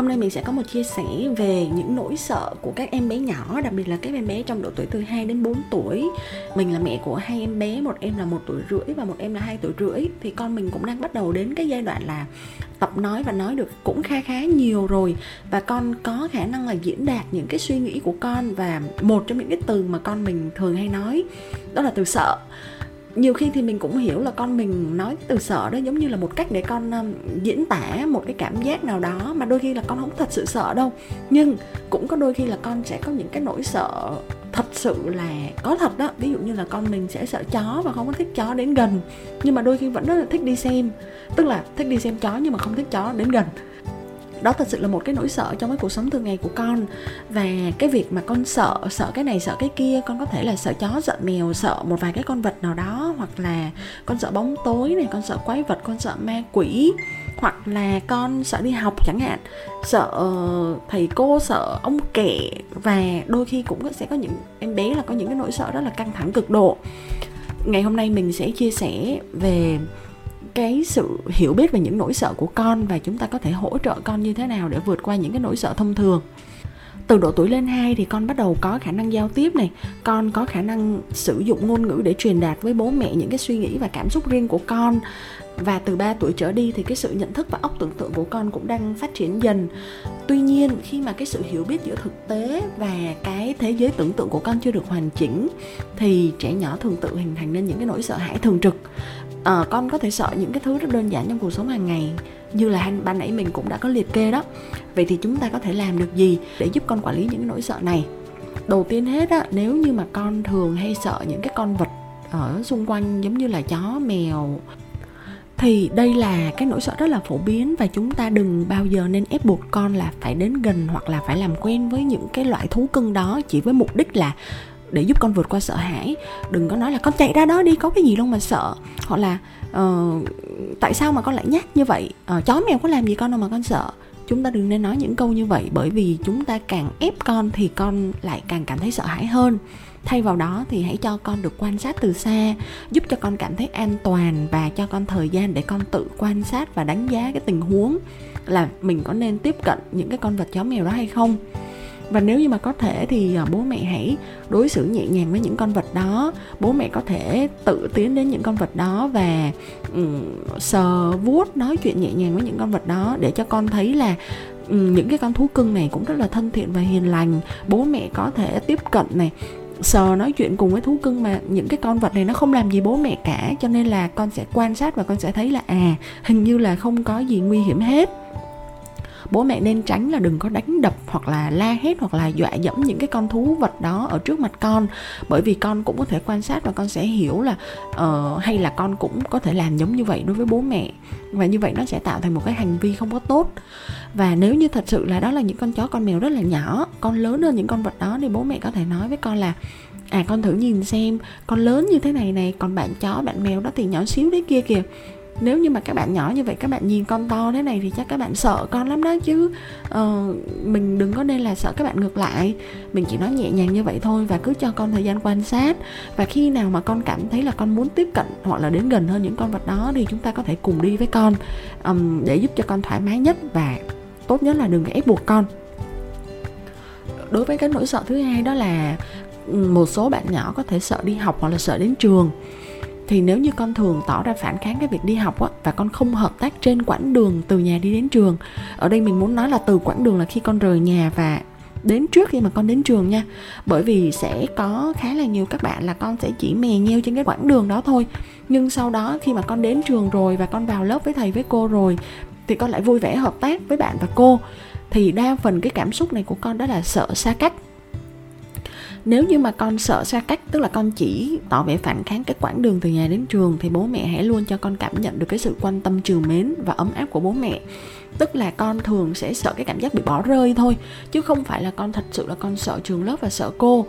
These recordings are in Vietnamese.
Hôm nay mình sẽ có một chia sẻ về những nỗi sợ của các em bé nhỏ, đặc biệt là các em bé trong độ tuổi từ 2 đến 4 tuổi. Mình là mẹ của hai em bé, một em là một tuổi rưỡi và một em là hai tuổi rưỡi. Thì con mình cũng đang bắt đầu đến cái giai đoạn là tập nói và nói được cũng kha khá nhiều rồi và con có khả năng là diễn đạt những cái suy nghĩ của con và một trong những cái từ mà con mình thường hay nói đó là từ sợ nhiều khi thì mình cũng hiểu là con mình nói từ sợ đó giống như là một cách để con um, diễn tả một cái cảm giác nào đó mà đôi khi là con không thật sự sợ đâu. Nhưng cũng có đôi khi là con sẽ có những cái nỗi sợ thật sự là có thật đó. Ví dụ như là con mình sẽ sợ chó và không có thích chó đến gần. Nhưng mà đôi khi vẫn rất là thích đi xem. Tức là thích đi xem chó nhưng mà không thích chó đến gần đó thật sự là một cái nỗi sợ trong cái cuộc sống thường ngày của con. Và cái việc mà con sợ sợ cái này, sợ cái kia, con có thể là sợ chó, sợ mèo, sợ một vài cái con vật nào đó, hoặc là con sợ bóng tối này, con sợ quái vật, con sợ ma quỷ, hoặc là con sợ đi học chẳng hạn, sợ ờ, thầy cô, sợ ông kẻ và đôi khi cũng sẽ có những, em bé là có những cái nỗi sợ rất là căng thẳng cực độ. Ngày hôm nay mình sẽ chia sẻ về cái sự hiểu biết về những nỗi sợ của con và chúng ta có thể hỗ trợ con như thế nào để vượt qua những cái nỗi sợ thông thường. Từ độ tuổi lên 2 thì con bắt đầu có khả năng giao tiếp này, con có khả năng sử dụng ngôn ngữ để truyền đạt với bố mẹ những cái suy nghĩ và cảm xúc riêng của con. Và từ 3 tuổi trở đi thì cái sự nhận thức và óc tưởng tượng của con cũng đang phát triển dần. Tuy nhiên, khi mà cái sự hiểu biết giữa thực tế và cái thế giới tưởng tượng của con chưa được hoàn chỉnh, thì trẻ nhỏ thường tự hình thành nên những cái nỗi sợ hãi thường trực à, con có thể sợ những cái thứ rất đơn giản trong cuộc sống hàng ngày. Như là ban nãy mình cũng đã có liệt kê đó. Vậy thì chúng ta có thể làm được gì để giúp con quản lý những cái nỗi sợ này? Đầu tiên hết á nếu như mà con thường hay sợ những cái con vật ở xung quanh giống như là chó mèo thì đây là cái nỗi sợ rất là phổ biến và chúng ta đừng bao giờ nên ép buộc con là phải đến gần hoặc là phải làm quen với những cái loại thú cưng đó chỉ với mục đích là để giúp con vượt qua sợ hãi. Đừng có nói là con chạy ra đó đi có cái gì đâu mà sợ. Hoặc là uh, tại sao mà con lại nhát như vậy? Uh, chó mèo có làm gì con đâu mà con sợ. Chúng ta đừng nên nói những câu như vậy bởi vì chúng ta càng ép con thì con lại càng cảm thấy sợ hãi hơn. Thay vào đó thì hãy cho con được quan sát từ xa giúp cho con cảm thấy an toàn và cho con thời gian để con tự quan sát và đánh giá cái tình huống là mình có nên tiếp cận những cái con vật chó mèo đó hay không và nếu như mà có thể thì ờ, bố mẹ hãy đối xử nhẹ nhàng với những con vật đó. Bố mẹ có thể tự tiến đến những con vật đó và um, sờ vuốt nói chuyện nhẹ nhàng với những con vật đó để cho con thấy là những cái con thú cưng này cũng rất là thân thiện và hiền lành. Bố mẹ có thể tiếp cận này sờ nói chuyện cùng với thú cưng mà những cái con vật này nó không làm gì bố mẹ cả cho nên là con sẽ quan sát và con sẽ thấy là à hình như là không có gì nguy hiểm hết bố mẹ nên tránh là đừng có đánh đập hoặc là la hét hoặc là dọa dẫm những cái con thú vật đó ở trước mặt con. Bởi vì con cũng có thể quan sát và con sẽ hiểu là uh, hay là con cũng có thể làm giống như vậy đối với bố mẹ. Và như vậy nó sẽ tạo thành một cái hành vi không có tốt. Và nếu như thật sự là đó là những con chó con mèo rất là nhỏ con lớn hơn những con vật đó thì bố mẹ có thể nói với con là à con thử nhìn xem con lớn như thế này này còn bạn chó bạn mèo đó thì nhỏ xíu đấy kia kìa nếu như mà các bạn nhỏ như vậy các bạn nhìn con to thế này thì chắc các bạn sợ con lắm đó chứ. Uh, mình đừng có nên là sợ các bạn ngược lại. Mình chỉ nói nhẹ nhàng như vậy thôi và cứ cho con thời gian quan sát. Và khi nào mà con cảm thấy là con muốn tiếp cận hoặc là đến gần hơn những con vật đó thì chúng ta có thể cùng đi với con um, để giúp cho con thoải mái nhất và tốt nhất là đừng ép buộc con. Đối với cái nỗi sợ thứ hai đó là một số bạn nhỏ có thể sợ đi học hoặc là sợ đến trường thì nếu như con thường tỏ ra phản kháng cái việc đi học á, và con không hợp tác trên quãng đường từ nhà đi đến trường, ở đây mình muốn nói là từ quãng đường là khi con rời nhà và đến trước khi mà con đến trường nha. Bởi vì sẽ có khá là nhiều các bạn là con sẽ chỉ mè nheo trên cái quãng đường đó thôi. Nhưng sau đó khi mà con đến trường rồi và con vào lớp với thầy, với cô rồi, thì con lại vui vẻ hợp tác với bạn và cô. Thì đa phần cái cảm xúc này của con đó là sợ xa cách nếu như mà con sợ xa cách, tức là con chỉ tỏ vẻ phản kháng cái quãng đường từ nhà đến trường, thì bố mẹ hãy luôn cho con cảm nhận được cái sự quan tâm trìu mến và ấm áp của bố mẹ. Tức là con thường sẽ sợ cái cảm giác bị bỏ rơi thôi, chứ không phải là con thật sự là con sợ trường lớp và sợ cô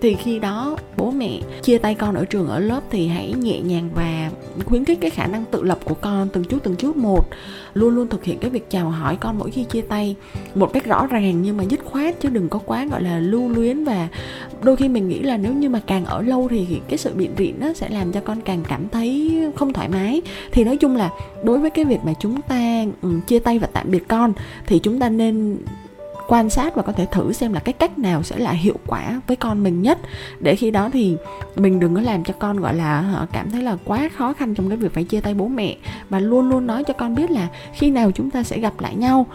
thì khi đó bố mẹ chia tay con ở trường ở lớp thì hãy nhẹ nhàng và khuyến khích cái khả năng tự lập của con từng chút từng chút một. Luôn luôn thực hiện cái việc chào hỏi con mỗi khi chia tay. Một cách rõ ràng nhưng mà dứt khoát chứ đừng có quá, gọi là, lưu luyến và đôi khi mình nghĩ là nếu như mà càng ở lâu thì cái sự biện rịn nó sẽ làm cho con càng cảm thấy không thoải mái. Thì nói chung là đối với cái việc mà chúng ta ừ, chia tay và tạm biệt con thì chúng ta nên quan sát và có thể thử xem là cái cách nào sẽ là hiệu quả với con mình nhất. Để khi đó thì mình đừng có làm cho con gọi là cảm thấy là quá khó khăn trong cái việc phải chia tay bố mẹ và luôn luôn nói cho con biết là khi nào chúng ta sẽ gặp lại nhau.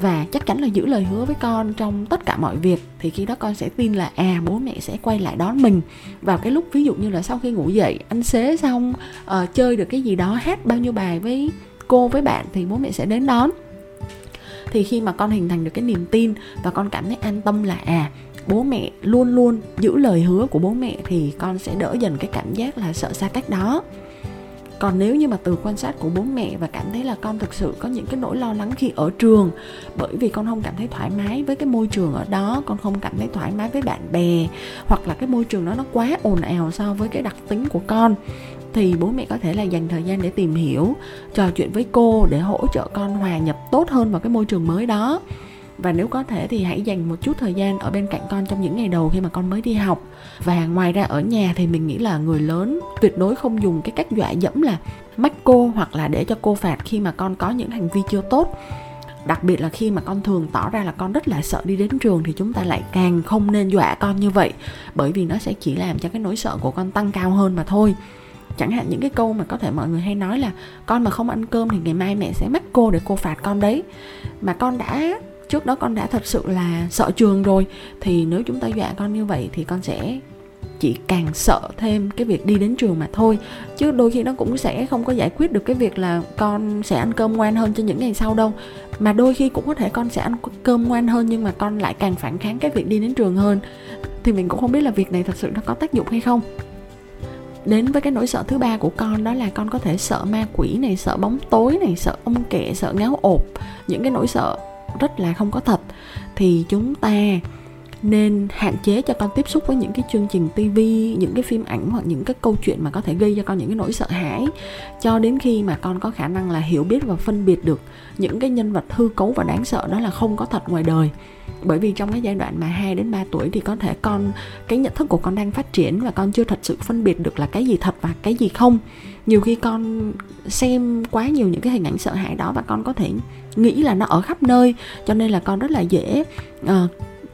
Và chắc chắn là giữ lời hứa với con trong tất cả mọi việc thì khi đó con sẽ tin là à bố mẹ sẽ quay lại đón mình. Vào cái lúc ví dụ như là sau khi ngủ dậy anh xế xong uh, chơi được cái gì đó hát bao nhiêu bài với cô với bạn thì bố mẹ sẽ đến đón thì khi mà con hình thành được cái niềm tin và con cảm thấy an tâm là à bố mẹ luôn luôn giữ lời hứa của bố mẹ thì con sẽ đỡ dần cái cảm giác là sợ xa cách đó. Còn nếu như mà từ quan sát của bố mẹ và cảm thấy là con thực sự có những cái nỗi lo lắng khi ở trường, bởi vì con không cảm thấy thoải mái với cái môi trường ở đó, con không cảm thấy thoải mái với bạn bè, hoặc là cái môi trường đó nó quá ồn ào so với cái đặc tính của con thì bố mẹ có thể là dành thời gian để tìm hiểu, trò chuyện với cô để hỗ trợ con hòa nhập tốt hơn vào cái môi trường mới đó. Và nếu có thể thì hãy dành một chút thời gian ở bên cạnh con trong những ngày đầu khi mà con mới đi học. Và ngoài ra ở nhà thì mình nghĩ là người lớn tuyệt đối không dùng cái cách dọa dẫm là mách cô hoặc là để cho cô phạt khi mà con có những hành vi chưa tốt. Đặc biệt là khi mà con thường tỏ ra là con rất là sợ đi đến trường thì chúng ta lại càng không nên dọa con như vậy, bởi vì nó sẽ chỉ làm cho cái nỗi sợ của con tăng cao hơn mà thôi chẳng hạn những cái câu mà có thể mọi người hay nói là con mà không ăn cơm thì ngày mai mẹ sẽ mắc cô để cô phạt con đấy. Mà con đã, trước đó con đã thật sự là sợ trường rồi. Thì nếu chúng ta dọa con như vậy thì con sẽ chỉ càng sợ thêm cái việc đi đến trường mà thôi. Chứ đôi khi nó cũng sẽ không có giải quyết được cái việc là con sẽ ăn cơm ngoan hơn cho những ngày sau đâu. Mà đôi khi cũng có thể con sẽ ăn cơm ngoan hơn nhưng mà con lại càng phản kháng cái việc đi đến trường hơn. Thì mình cũng không biết là việc này thật sự nó có tác dụng hay không đến với cái nỗi sợ thứ ba của con đó là con có thể sợ ma quỷ này, sợ bóng tối này, sợ ông kệ sợ ngáo ộp. Những cái nỗi sợ rất là không có thật. Thì chúng ta nên hạn chế cho con tiếp xúc với những cái chương trình tivi những cái phim ảnh hoặc những cái câu chuyện mà có thể gây cho con những cái nỗi sợ hãi. Cho đến khi mà con có khả năng là hiểu biết và phân biệt được những cái nhân vật hư cấu và đáng sợ đó là không có thật ngoài đời. Bởi vì trong cái giai đoạn mà 2 đến 3 tuổi thì có thể con cái nhận thức của con đang phát triển và con chưa thật sự phân biệt được là cái gì thật và cái gì không. Nhiều khi con xem quá nhiều những cái hình ảnh sợ hãi đó và con có thể nghĩ là nó ở khắp nơi cho nên là con rất là dễ uh,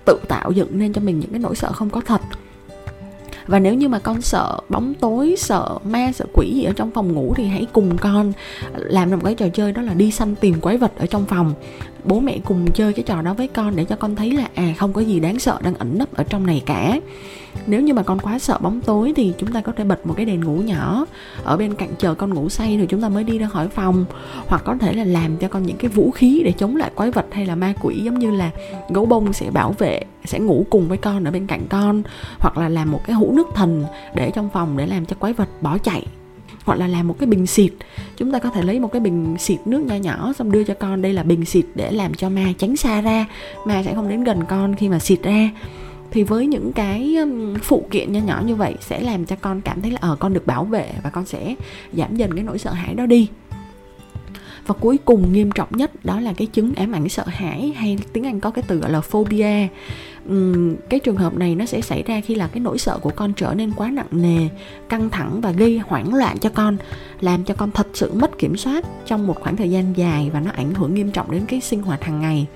tự tạo dựng nên cho mình những cái nỗi sợ không có thật. Và nếu như mà con sợ bóng tối, sợ ma, sợ quỷ gì ở trong phòng ngủ thì hãy cùng con làm một cái trò chơi đó là đi săn tìm quái vật ở trong phòng bố mẹ cùng chơi cái trò đó với con để cho con thấy là à không có gì đáng sợ đang ẩn nấp ở trong này cả. Nếu như mà con quá sợ bóng tối thì chúng ta có thể bật một cái đèn ngủ nhỏ ở bên cạnh chờ con ngủ say rồi chúng ta mới đi ra khỏi phòng. Hoặc có thể là làm cho con những cái vũ khí để chống lại quái vật hay là ma quỷ, giống như là gấu bông sẽ bảo vệ, sẽ ngủ cùng với con ở bên cạnh con. Hoặc là làm một cái hũ nước thần để trong phòng để làm cho quái vật bỏ chạy hoặc là làm một cái bình xịt. Chúng ta có thể lấy một cái bình xịt nước nhỏ nhỏ xong đưa cho con. Đây là bình xịt để làm cho ma tránh xa ra. Ma sẽ không đến gần con khi mà xịt ra. Thì với những cái phụ kiện nhỏ nhỏ như vậy sẽ làm cho con cảm thấy là ở con được bảo vệ và con sẽ giảm dần cái nỗi sợ hãi đó đi. Và cuối cùng nghiêm trọng nhất đó là cái chứng ám ảnh sợ hãi hay tiếng anh có cái từ gọi là phobia cái trường hợp này nó sẽ xảy ra khi là cái nỗi sợ của con trở nên quá nặng nề, căng thẳng và gây hoảng loạn cho con, làm cho con thật sự mất kiểm soát trong một khoảng thời gian dài và nó ảnh hưởng nghiêm trọng đến cái sinh hoạt hàng ngày.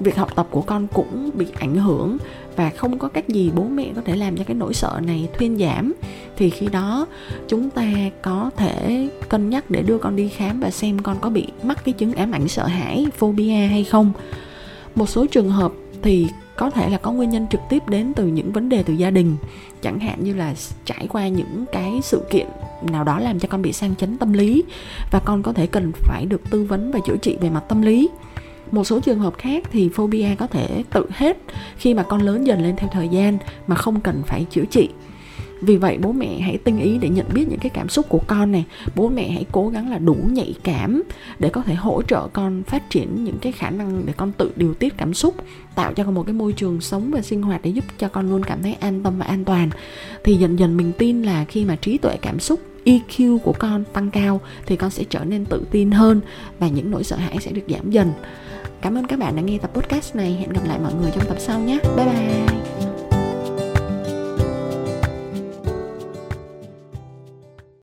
Việc học tập của con cũng bị ảnh hưởng và không có cách gì bố mẹ có thể làm cho cái nỗi sợ này thuyên giảm. Thì khi đó, chúng ta có thể cân nhắc để đưa con đi khám và xem con có bị mắc cái chứng ám ảnh sợ hãi, phobia hay không. Một số trường hợp thì có thể là có nguyên nhân trực tiếp đến từ những vấn đề từ gia đình. Chẳng hạn như là trải qua những cái sự kiện nào đó làm cho con bị sang chấn tâm lý và con có thể cần phải được tư vấn và chữa trị về mặt tâm lý. Một số trường hợp khác thì phobia có thể tự hết khi mà con lớn dần lên theo thời gian mà không cần phải chữa trị vì vậy, bố mẹ hãy tinh ý để nhận biết những cái cảm xúc của con này bố mẹ hãy cố gắng là đủ nhạy cảm để có thể hỗ trợ con phát triển những cái khả năng để con tự điều tiết cảm xúc, tạo cho con một cái môi trường sống và sinh hoạt để giúp cho con luôn cảm thấy an tâm và an toàn thì dần dần mình tin là khi mà trí tuệ cảm xúc EQ của con tăng cao thì con sẽ trở nên tự tin hơn và những nỗi sợ hãi sẽ được giảm dần. Cảm ơn các bạn đã nghe tập podcast này. Hẹn gặp lại mọi người trong tập sau nhé. Bye bye.